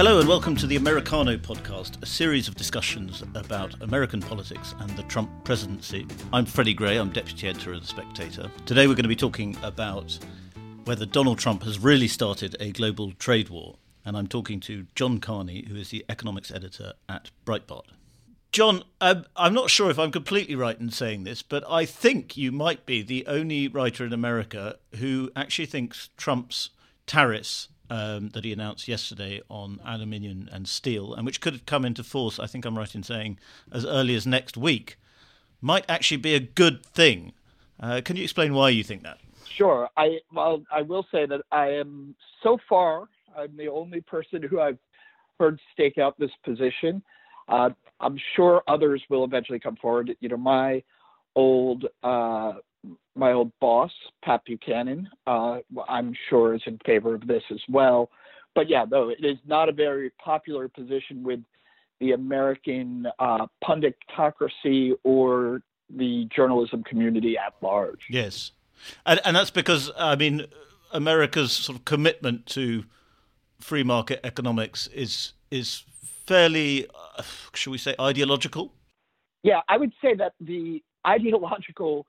Hello and welcome to the Americano podcast, a series of discussions about American politics and the Trump presidency. I'm Freddie Gray, I'm deputy editor of The Spectator. Today we're going to be talking about whether Donald Trump has really started a global trade war, and I'm talking to John Carney, who is the economics editor at Breitbart. John, um, I'm not sure if I'm completely right in saying this, but I think you might be the only writer in America who actually thinks Trump's tariffs um, that he announced yesterday on aluminium and steel, and which could have come into force, I think I'm right in saying, as early as next week, might actually be a good thing. Uh, can you explain why you think that? Sure. I well, I will say that I am so far. I'm the only person who I've heard stake out this position. Uh, I'm sure others will eventually come forward. You know, my old uh, my old boss, Pat Buchanan, uh, I'm sure is in favor of this as well. But yeah, though it is not a very popular position with the American uh, punditocracy or the journalism community at large. Yes, and, and that's because I mean America's sort of commitment to free market economics is is fairly, uh, should we say, ideological. Yeah, I would say that the ideological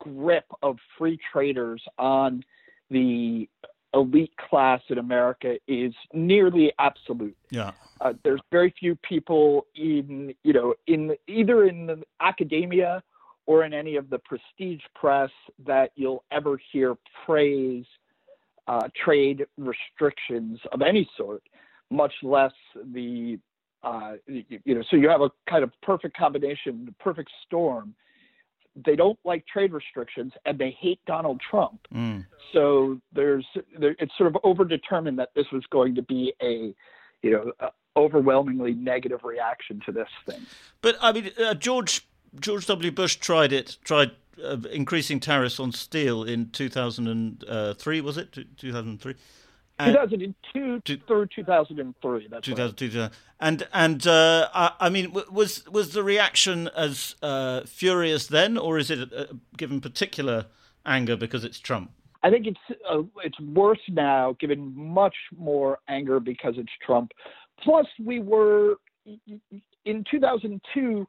grip of free traders on the elite class in America is nearly absolute. Yeah. Uh, there's very few people in, you know, in either in the academia or in any of the prestige press that you'll ever hear praise uh, trade restrictions of any sort, much less the, uh, you, you know, so you have a kind of perfect combination, perfect storm they don't like trade restrictions and they hate Donald Trump. Mm. So there's there, it's sort of overdetermined that this was going to be a you know a overwhelmingly negative reaction to this thing. But I mean uh, George George W. Bush tried it tried uh, increasing tariffs on steel in 2003 was it 2003 2002 to, through 2003. That's 2002, right. and and uh, I, I, mean, was was the reaction as uh, furious then, or is it uh, given particular anger because it's Trump? I think it's uh, it's worse now, given much more anger because it's Trump. Plus, we were in 2002.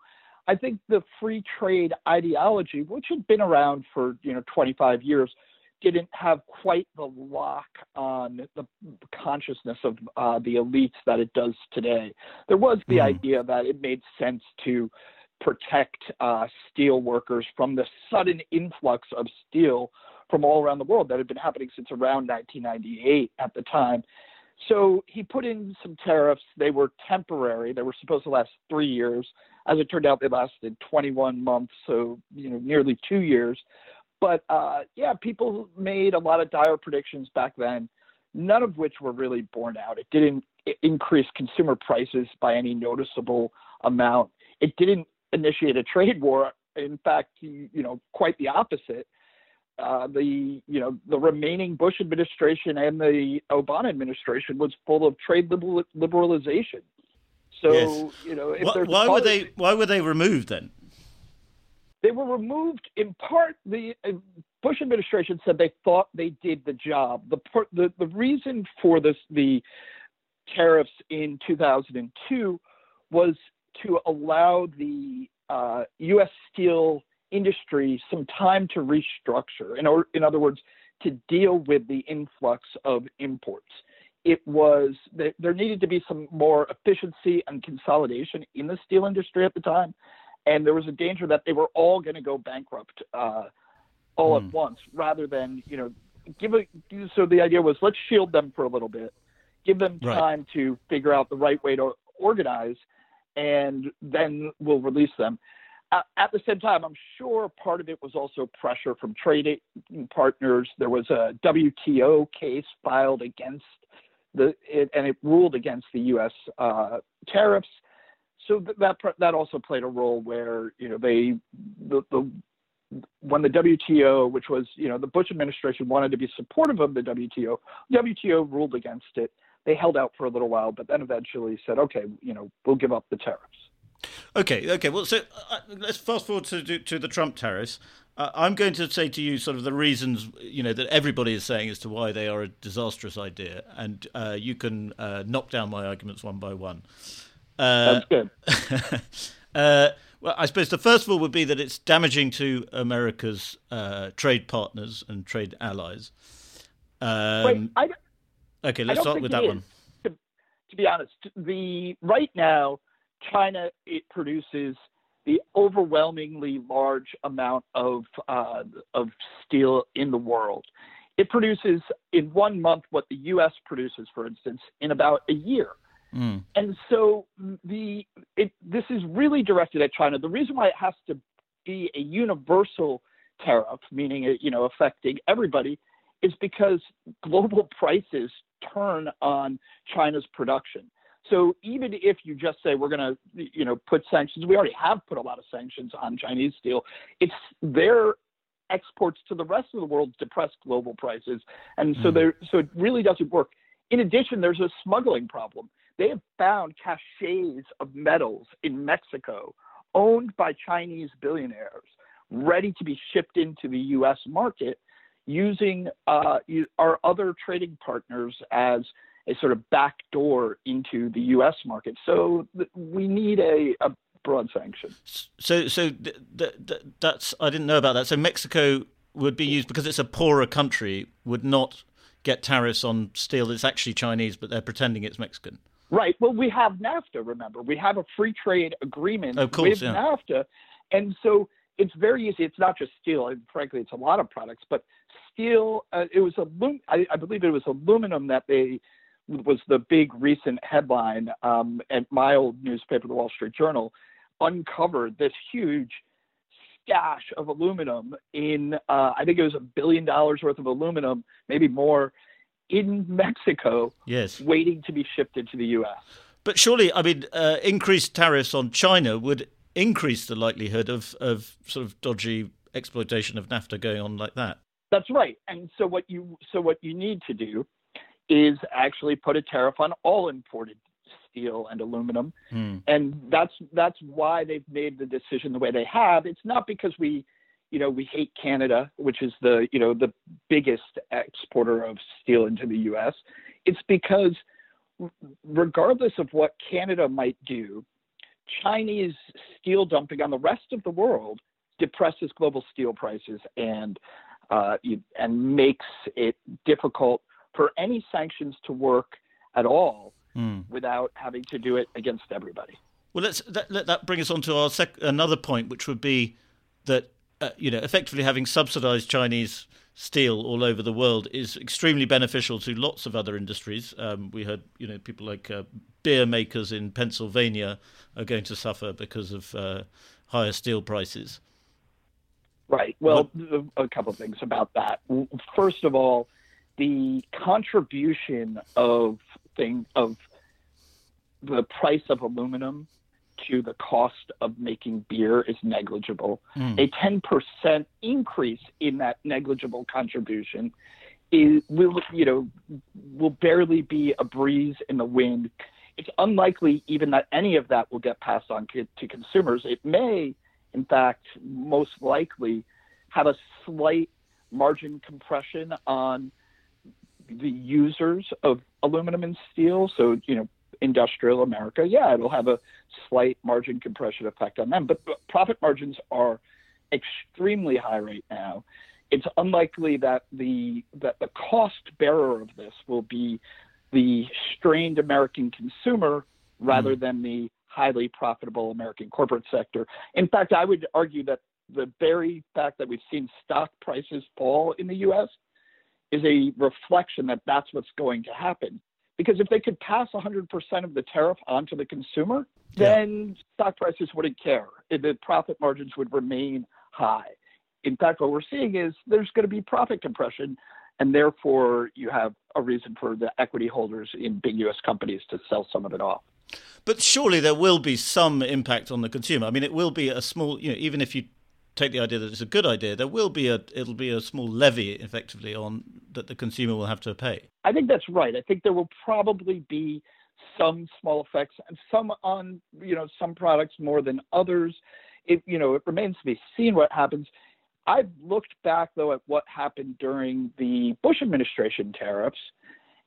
I think the free trade ideology, which had been around for you know 25 years, didn't have quite the lock on the consciousness of uh, the elites that it does today. There was the mm. idea that it made sense to protect uh, steel workers from the sudden influx of steel from all around the world that had been happening since around 1998 at the time. So he put in some tariffs. They were temporary. They were supposed to last three years. As it turned out, they lasted 21 months, so you know nearly two years. But uh, yeah, people made a lot of dire predictions back then, none of which were really borne out. It didn't increase consumer prices by any noticeable amount. It didn't initiate a trade war. In fact, you know, quite the opposite. Uh, the you know the remaining Bush administration and the Obama administration was full of trade liberalization. So yes. you know, why, why were they why were they removed then? They were removed in part. The uh, Bush administration said they thought they did the job. The the, the reason for this the tariffs in 2002 was to allow the uh, U.S. steel industry some time to restructure. In, or, in other words, to deal with the influx of imports. It was there needed to be some more efficiency and consolidation in the steel industry at the time, and there was a danger that they were all going to go bankrupt uh, all mm. at hmm. once, rather than you know give a. So the idea was let's shield them for a little bit, give them time to figure out the right way to organize, and then we'll release them. at the same time, I'm sure part of it was also pressure from trading partners. There was a WTO case filed against the, it, and it ruled against the U.S. Uh, tariffs so that that also played a role where you know they the, the when the WTO, which was you know the Bush administration wanted to be supportive of the WTO, WTO ruled against it. They held out for a little while, but then eventually said, okay, you know, we'll give up the tariffs. Okay, okay. Well, so uh, let's fast forward to to the Trump tariffs. Uh, I'm going to say to you sort of the reasons you know that everybody is saying as to why they are a disastrous idea, and uh, you can uh, knock down my arguments one by one. Uh, That's good. Uh, well, I suppose the first of all would be that it's damaging to America's uh, trade partners and trade allies. Um, Wait, I, okay, let's start with that one. To, to be honest, the right now China it produces the overwhelmingly large amount of uh, of steel in the world. It produces in one month what the U.S. produces, for instance, in about a year. Mm. And so the it, this is really directed at China. The reason why it has to be a universal tariff, meaning it, you know affecting everybody, is because global prices turn on China's production. So even if you just say we're going to, you know, put sanctions, we already have put a lot of sanctions on Chinese steel. It's their exports to the rest of the world depress global prices, and so mm. there, so it really doesn't work. In addition, there's a smuggling problem. They have found caches of metals in Mexico owned by Chinese billionaires, ready to be shipped into the U.S. market, using uh, our other trading partners as a sort of backdoor into the U.S. market. So we need a, a, broad sanction. So, so th- th- that's I didn't know about that. So Mexico would be used because it's a poorer country, would not get tariffs on steel that's actually Chinese, but they're pretending it's Mexican. Right. Well, we have NAFTA. Remember, we have a free trade agreement of course, with yeah. NAFTA, and so it's very easy. It's not just steel. And frankly, it's a lot of products, but steel. Uh, it was alum- I, I believe it was aluminum that they was the big recent headline um, at my old newspaper, the Wall Street Journal, uncovered this huge stash of aluminum in, uh, I think it was a billion dollars worth of aluminum, maybe more, in Mexico, yes, waiting to be shipped into the U.S. But surely, I mean, uh, increased tariffs on China would increase the likelihood of, of sort of dodgy exploitation of NAFTA going on like that. That's right. And so what you so what you need to do is actually put a tariff on all imported steel and aluminum. Mm. And that's that's why they've made the decision the way they have. It's not because we you know, we hate Canada, which is the, you know, the biggest exporter of steel into the US. It's because regardless of what Canada might do, Chinese steel dumping on the rest of the world depresses global steel prices and uh, and makes it difficult for any sanctions to work at all mm. without having to do it against everybody. Well, let's that, let that bring us on to our sec- another point, which would be that uh, you know effectively having subsidized Chinese steel all over the world is extremely beneficial to lots of other industries. Um, we heard you know people like uh, beer makers in Pennsylvania are going to suffer because of uh, higher steel prices. Right. Well, what? a couple of things about that. First of all, the contribution of thing of the price of aluminum to the cost of making beer is negligible. Mm. A 10% increase in that negligible contribution is will you know will barely be a breeze in the wind. It's unlikely even that any of that will get passed on to, to consumers. It may, in fact, most likely have a slight margin compression on the users of aluminum and steel. So, you know, industrial America, yeah, it'll have a slight margin compression effect on them. But, profit margins are extremely high right now. It's unlikely that the that the cost bearer of this will be the strained American consumer rather mm. than the highly profitable American corporate sector. In fact, I would argue that the very fact that we've seen stock prices fall in the U.S is a reflection that that's what's going to happen. Because if they could pass 100% of the tariff onto the consumer, then yeah. stock prices wouldn't care. The profit margins would remain high. In fact, what we're seeing is there's going to be profit compression, and therefore you have a reason for the equity holders in big U.S. companies to sell some of it off. But surely there will be some impact on the consumer. I mean, it will be a small, you know, even if you take the idea that it's a good idea, there will be a it'll be a small levy effectively on that the consumer will have to pay. I think that's right. I think there will probably be some small effects and some on you know some products more than others. It you know it remains to be seen what happens. I've looked back though at what happened during the Bush administration tariffs,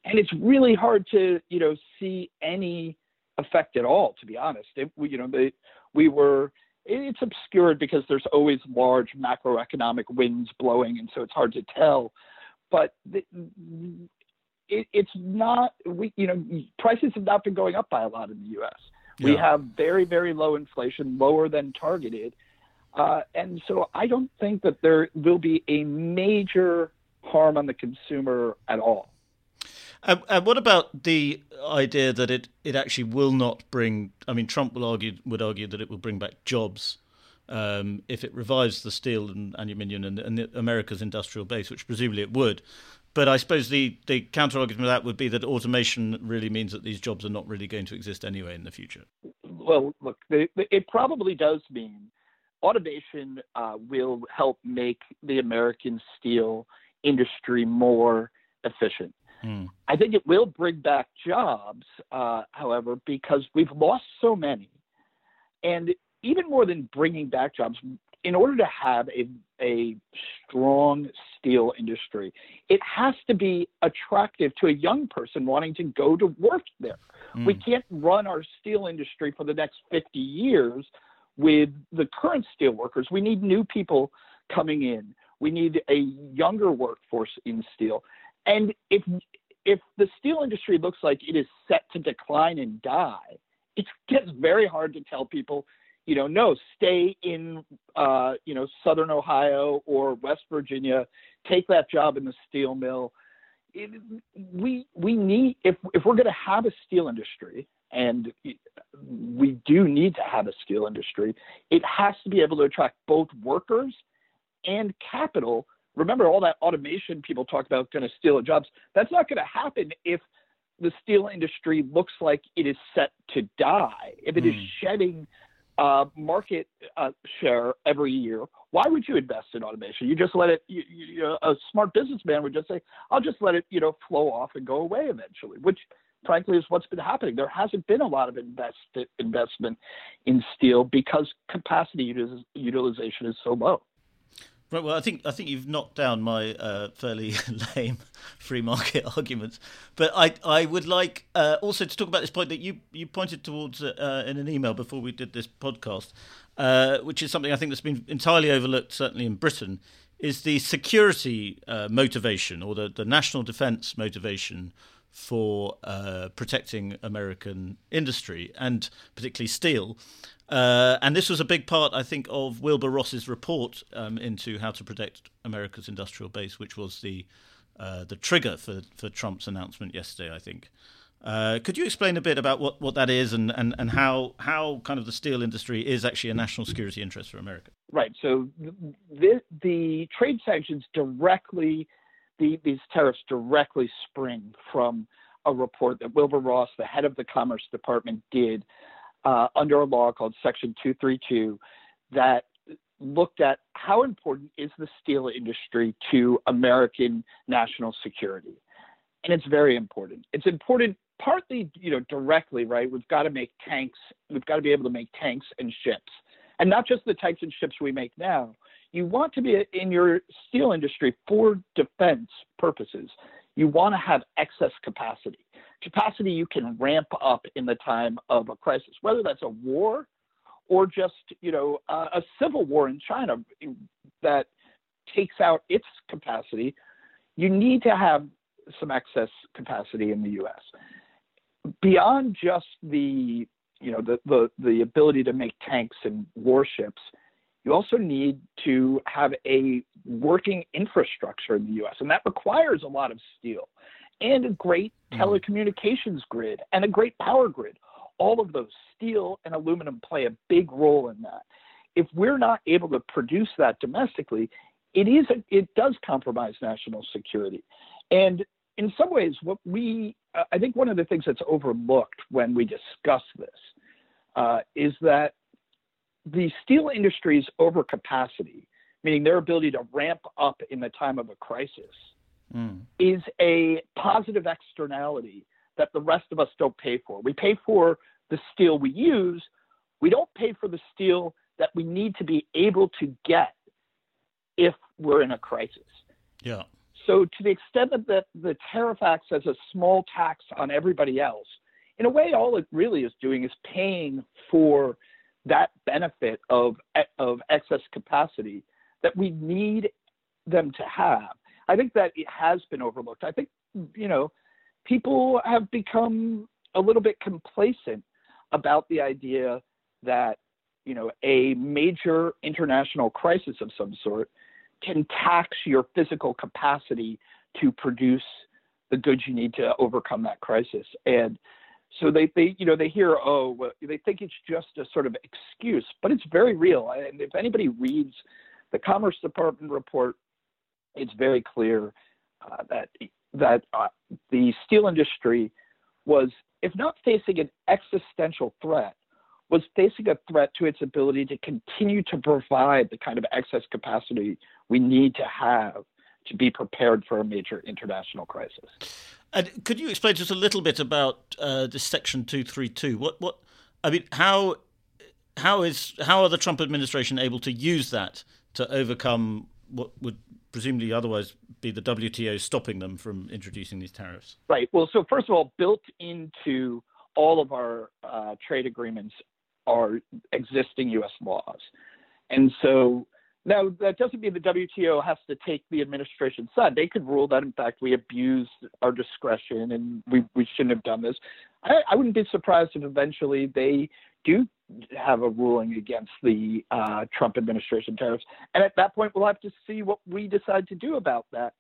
and it's really hard to you know see any effect at all. To be honest, it, you know we were it's obscured because there's always large macroeconomic winds blowing, and so it's hard to tell. But the, it, it's not we you know prices have not been going up by a lot in the U.S. Yeah. We have very very low inflation, lower than targeted, uh, and so I don't think that there will be a major harm on the consumer at all. And, and, what about the idea that it, it actually will not bring? I mean, Trump will argue would argue that it will bring back jobs um, if it revives the steel and aluminium and, and America's industrial base, which presumably it would. But I suppose the, the counter argument to that would be that automation really means that these jobs are not really going to exist anyway in the future. Well, look, the, the, it probably does mean automation uh, will help make the American steel industry more efficient. Mm. I think it will bring back jobs, uh, however, because we've lost so many. And even more than bringing back jobs, in order to have a, a strong steel industry, it has to be attractive to a young person wanting to go to work there. Mm. We can't run our steel industry for the next 50 years with the current steel workers. We need new people coming in. We need a younger workforce in steel. And if if the steel industry looks like it is set to decline and die, it gets very hard to tell people, you know, no, stay in, uh, you know, Southern Ohio or West Virginia, take that job in the steel mill. It, we we need if if we're going to have a steel industry, and we do need to have a steel industry, it has to be able to attract both workers and capital remember all that automation people talk about going to steal jobs. That's not going to happen if the steel industry looks like it is set to die. If it mm. is hmm. shedding uh, market uh, share every year, why would you invest in automation? You just let it. You, you, a smart businessman would just say, "I'll just let it, you know, flow off and go away eventually," which frankly is what's been happening. There hasn't been a lot of invest, investment in steel because capacity utilization is so low. Right. Well, I think I think you've knocked down my uh, fairly lame free market arguments, but I I would like uh, also to talk about this point that you you pointed towards uh, in an email before we did this podcast, uh, which is something I think that's been entirely overlooked, certainly in Britain, is the security uh, motivation or the the national defence motivation for uh, protecting American industry and particularly steel. Uh, and this was a big part, I think, of Wilbur Ross's report um, into how to protect America's industrial base, which was the uh, the trigger for, for Trump's announcement yesterday. I think. Uh, could you explain a bit about what, what that is and, and, and how how kind of the steel industry is actually a national security interest for America? Right. So the, the trade sanctions directly, the, these tariffs directly spring from a report that Wilbur Ross, the head of the Commerce Department, did uh, under a law called Section 232 that looked at how important is the steel industry to American national security. And it's very important. It's important partly, you know, directly, right? We've got to make tanks. We've got to be able to make tanks and ships. And not just the tanks and ships we make now. You want to be in your steel industry for defense purposes. You want to have excess capacity capacity you can ramp up in the time of a crisis, whether that's a war or just you know a civil war in China that takes out its capacity. You need to have some excess capacity in the U.S. Beyond just the you know the, the the ability to make tanks and warships, you also need to have a working infrastructure in the U.S. and that requires a lot of steel and a great mm. telecommunications grid and a great power grid. All of those steel and aluminum play a big role in that. If we're not able to produce that domestically, it is a, it does compromise national security. And in some ways, what we I think one of the things that's overlooked when we discuss this uh, is that the steel industry's overcapacity, meaning their ability to ramp up in the time of a crisis, mm. is a positive externality that the rest of us don't pay for. We pay for the steel we use, we don't pay for the steel that we need to be able to get if we're in a crisis. Yeah. So, to the extent that the, the tariff acts as a small tax on everybody else, in a way, all it really is doing is paying for that benefit of, of excess capacity that we need them to have. I think that it has been overlooked. I think, you know, people have become a little bit complacent about the idea that, you know, a major international crisis of some sort can tax your physical capacity to produce the goods you need to overcome that crisis. And so they, they you know they hear oh well, they think it's just a sort of excuse, but it's very real. And if anybody reads the Commerce Department report, it's very clear uh, that that uh, the steel industry was, if not facing an existential threat, was facing a threat to its ability to continue to provide the kind of excess capacity we need to have to be prepared for a major international crisis. And could you explain just a little bit about uh, this Section Two Three Two? What what I mean, how how is how are the Trump administration able to use that to overcome what would presumably otherwise be the WTO stopping them from introducing these tariffs? Right. Well, so first of all, built into all of our uh, trade agreements are existing U.S. laws, and so now, that doesn't mean the WTO has to take the administration's side. They could rule that, in fact, we abused our discretion and we, we shouldn't have done this. I, I wouldn't be surprised if eventually they do have a ruling against the uh, Trump administration tariffs. And at that point, we'll have to see what we decide to do about that.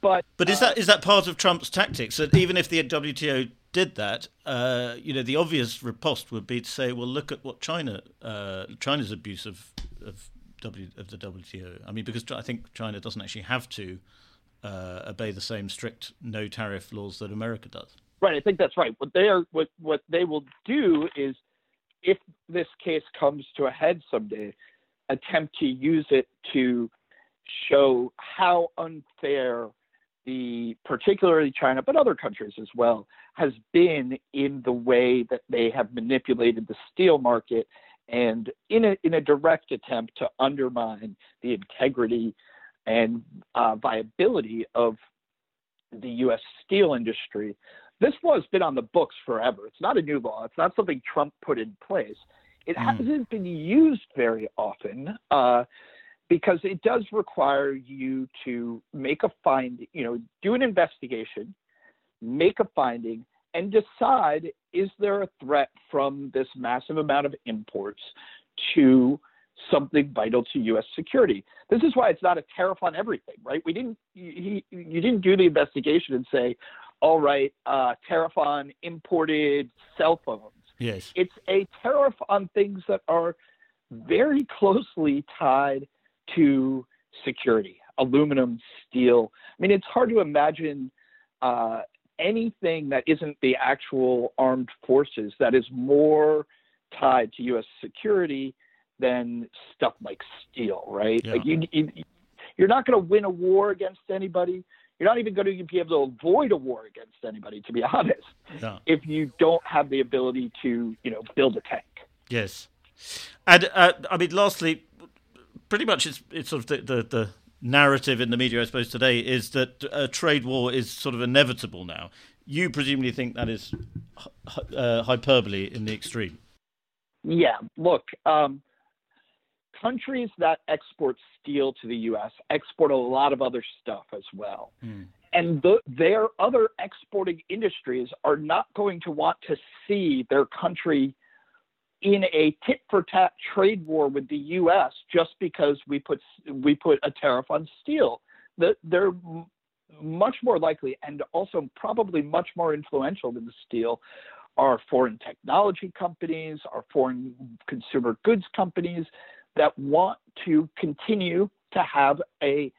But but is uh, that is that part of Trump's tactics that even if the WTO did that, uh, you know, the obvious riposte would be to say, well, look at what China uh, China's abuse of, of W of the WTO? I mean, because I think China doesn't actually have to uh, obey the same strict no tariff laws that America does. Right, I think that's right. What they are, what what they will do is, if this case comes to a head someday, attempt to use it to show how unfair the particularly China, but other countries as well, has been in the way that they have manipulated the steel market and in a, in a direct attempt to undermine the integrity and uh, viability of the U.S. steel industry. This law has been on the books forever. It's not a new law. It's not something Trump put in place. It mm. hasn't been used very often uh, because it does require you to make a find, you know, do an investigation, make a finding, and decide is there a threat from this massive amount of imports to something vital to U.S. security. This is why it's not a tariff on everything, right? We didn't you, you didn't do the investigation and say, all right, uh, tariff on imported cell phones. Yes, it's a tariff on things that are very closely tied to security, aluminum, steel. I mean, it's hard to imagine uh, anything that isn't the actual armed forces that is more tied to U.S. security than stuff like steel, right? Yeah. Like you, you you're not going to win a war against anybody. You're not even going to be able to avoid a war against anybody, to be honest, yeah. if you don't have the ability to, you know, build a tank. Yes, and uh, I mean, lastly, pretty much it's it's sort of the, the, the narrative in the media, I suppose, today is that a trade war is sort of inevitable now. You presumably think that is uh, hyperbole in the extreme. Yeah, look, um, countries that export steel to the U.S. export a lot of other stuff as well. Mm. And the, their other exporting industries are not going to want to see their country in a tit for tat trade war with the U.S. just because we put we put a tariff on steel. That they're much more likely and also probably much more influential than the steel are foreign technology companies, are foreign consumer goods companies that want to continue to have a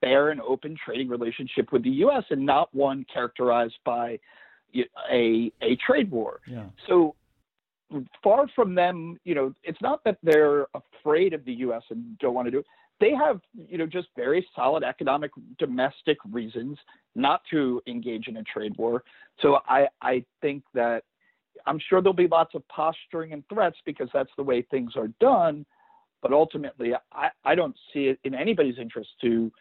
fair and open trading relationship with the U.S. and not one characterized by a a trade war. Yeah. So far from them, you know, it's not that they're afraid of the U.S. and don't want to do it. They have, you know, just very solid economic domestic reasons not to engage in a trade war. So I, I think that I'm sure there'll be lots of posturing and threats because that's the way things are done. But ultimately, I, I don't see it in anybody's interest to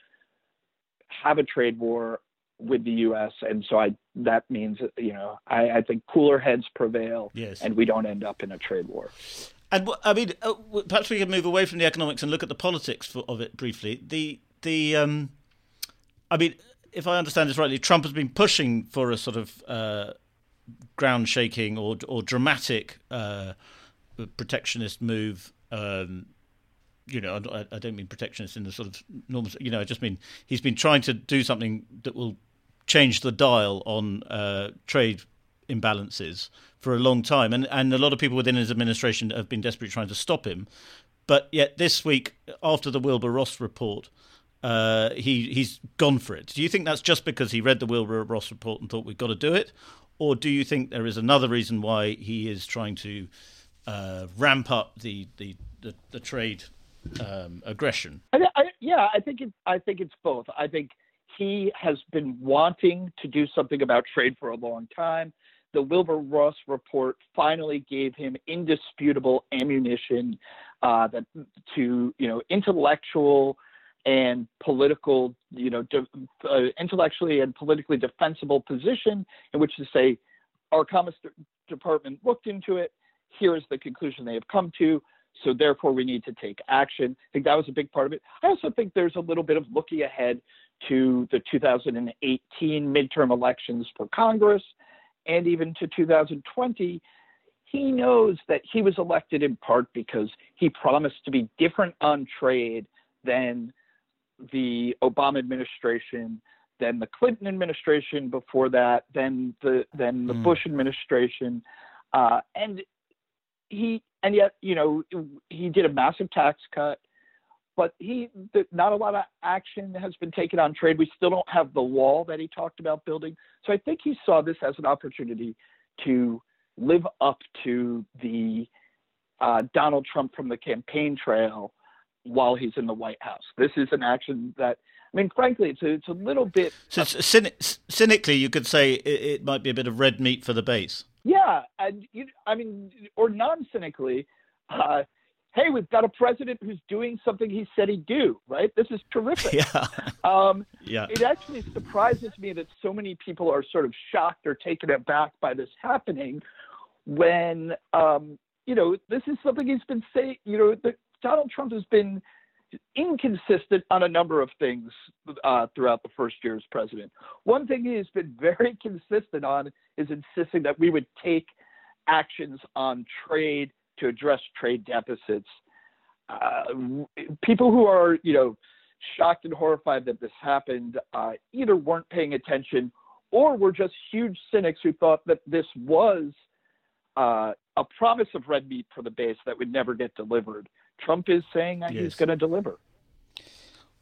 have a trade war with the U.S. And so I that means you know I, I think cooler heads prevail, yes. and we don't end up in a trade war. And I mean, uh, perhaps we can move away from the economics and look at the politics for, of it briefly. The the um, I mean, if I understand this rightly, Trump has been pushing for a sort of uh, ground shaking or or dramatic uh, protectionist move. Um, you know, I, don't mean protectionist in the sort of normal. You know, I just mean he's been trying to do something that will change the dial on uh, trade imbalances for a long time, and and a lot of people within his administration have been desperately trying to stop him. But yet this week, after the Wilbur Ross report, uh, he he's gone for it. Do you think that's just because he read the Wilbur Ross report and thought we've got to do it, or do you think there is another reason why he is trying to uh, ramp up the the, the, the trade um, aggression? I, I, yeah, I think it, I think it's both. I think he has been wanting to do something about trade for a long time. The Wilbur Ross report finally gave him indisputable ammunition uh, that to you know intellectual and political, you know, de- uh, intellectually and politically defensible position in which to say, our Commerce Department looked into it. Here is the conclusion they have come to. So therefore, we need to take action. I think that was a big part of it. I also think there's a little bit of looking ahead to the 2018 midterm elections for Congress and even to 2020. He knows that he was elected in part because he promised to be different on trade than the Obama administration, then the Clinton administration before that, then the then the mm. Bush administration, uh, and he and yet you know he did a massive tax cut, but he not a lot of action has been taken on trade. We still don't have the wall that he talked about building. So I think he saw this as an opportunity to live up to the uh, Donald Trump from the campaign trail while he's in the White House. This is an action that, I mean, frankly, it's a, it's a little bit. So, cynic, cynically, you could say it, it, might be a bit of red meat for the base. Yeah, and you, I mean, or non-cynically, uh, hey, we've got a president who's doing something he said he'd do. Right? This is terrific. Yeah. Um, yeah. It actually surprises me that so many people are sort of shocked or taken aback by this happening, when um, you know this is something he's been saying. You know, the, Donald Trump has been inconsistent on a number of things uh, throughout the first year as president. One thing he has been very consistent on is insisting that we would take actions on trade to address trade deficits. Uh, people who are, you know, shocked and horrified that this happened uh, either weren't paying attention or were just huge cynics who thought that this was uh, a promise of red meat for the base that would never get delivered. Trump is saying that yes. he's going to deliver.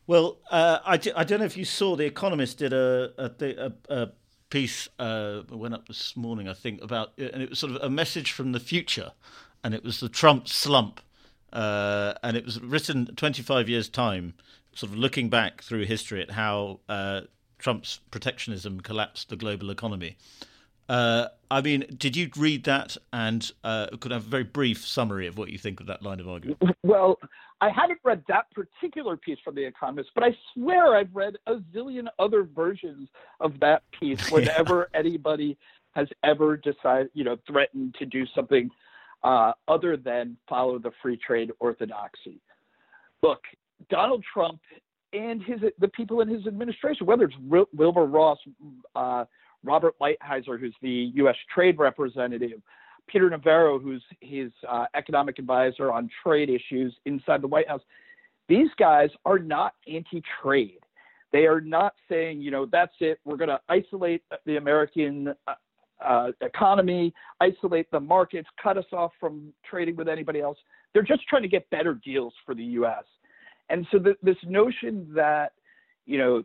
Well, uh, I, I don't know if you saw The Economist did a a, a piece uh, went up this morning, I think, about and it was sort of a message from the future, and it was the Trump slump, uh, and it was written 25 years time, sort of looking back through history at how uh, Trump's protectionism collapsed the global economy. Uh, I mean, did you read that and uh, could have a very brief summary of what you think of that line of argument? Well, I haven't read that particular piece from The Economist, but I swear I've read a zillion other versions of that piece whenever yeah. anybody has ever decided, you know, threatened to do something uh, other than follow the free trade orthodoxy. Look, Donald Trump and his the people in his administration, whether it's Wilbur Ross, uh, Robert Lighthizer, who's the U.S. Trade Representative, Peter Navarro, who's his uh, economic advisor on trade issues inside the White House. These guys are not anti trade. They are not saying, you know, that's it. We're going to isolate the American uh, uh, economy, isolate the markets, cut us off from trading with anybody else. They're just trying to get better deals for the U.S. And so the, this notion that, you know,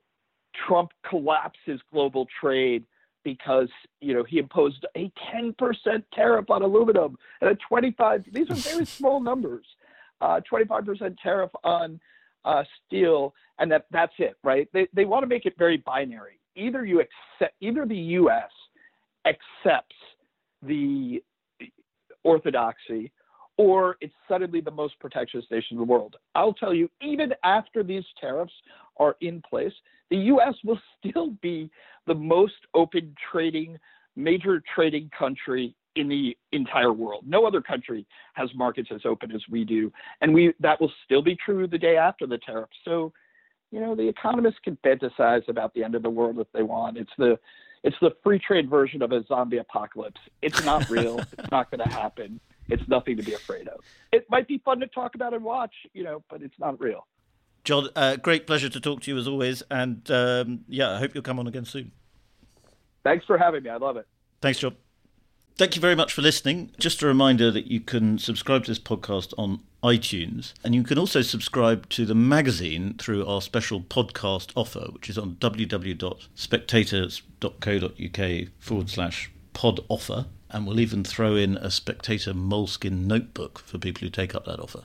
Trump collapses global trade because you know he imposed a 10% tariff on aluminum and a 25 these are very small numbers uh, 25% tariff on uh, steel and that that's it right they, they want to make it very binary either you accept either the us accepts the orthodoxy or it's suddenly the most protectionist nation in the world. I'll tell you, even after these tariffs are in place, the U.S. will still be the most open trading, major trading country in the entire world. No other country has markets as open as we do, and we that will still be true the day after the tariffs. So, you know, the economists can fantasize about the end of the world if they want. It's the it's the free trade version of a zombie apocalypse. It's not real. it's not going to happen. It's nothing to be afraid of. It might be fun to talk about and watch, you know, but it's not real. John, uh, great pleasure to talk to you as always, and um, yeah, I hope you'll come on again soon. Thanks for having me. I love it. Thanks, John. Thank you very much for listening. Just a reminder that you can subscribe to this podcast on iTunes, and you can also subscribe to the magazine through our special podcast offer, which is on www.spectators.co.uk forward slash pod offer. And we'll even throw in a Spectator Moleskine notebook for people who take up that offer.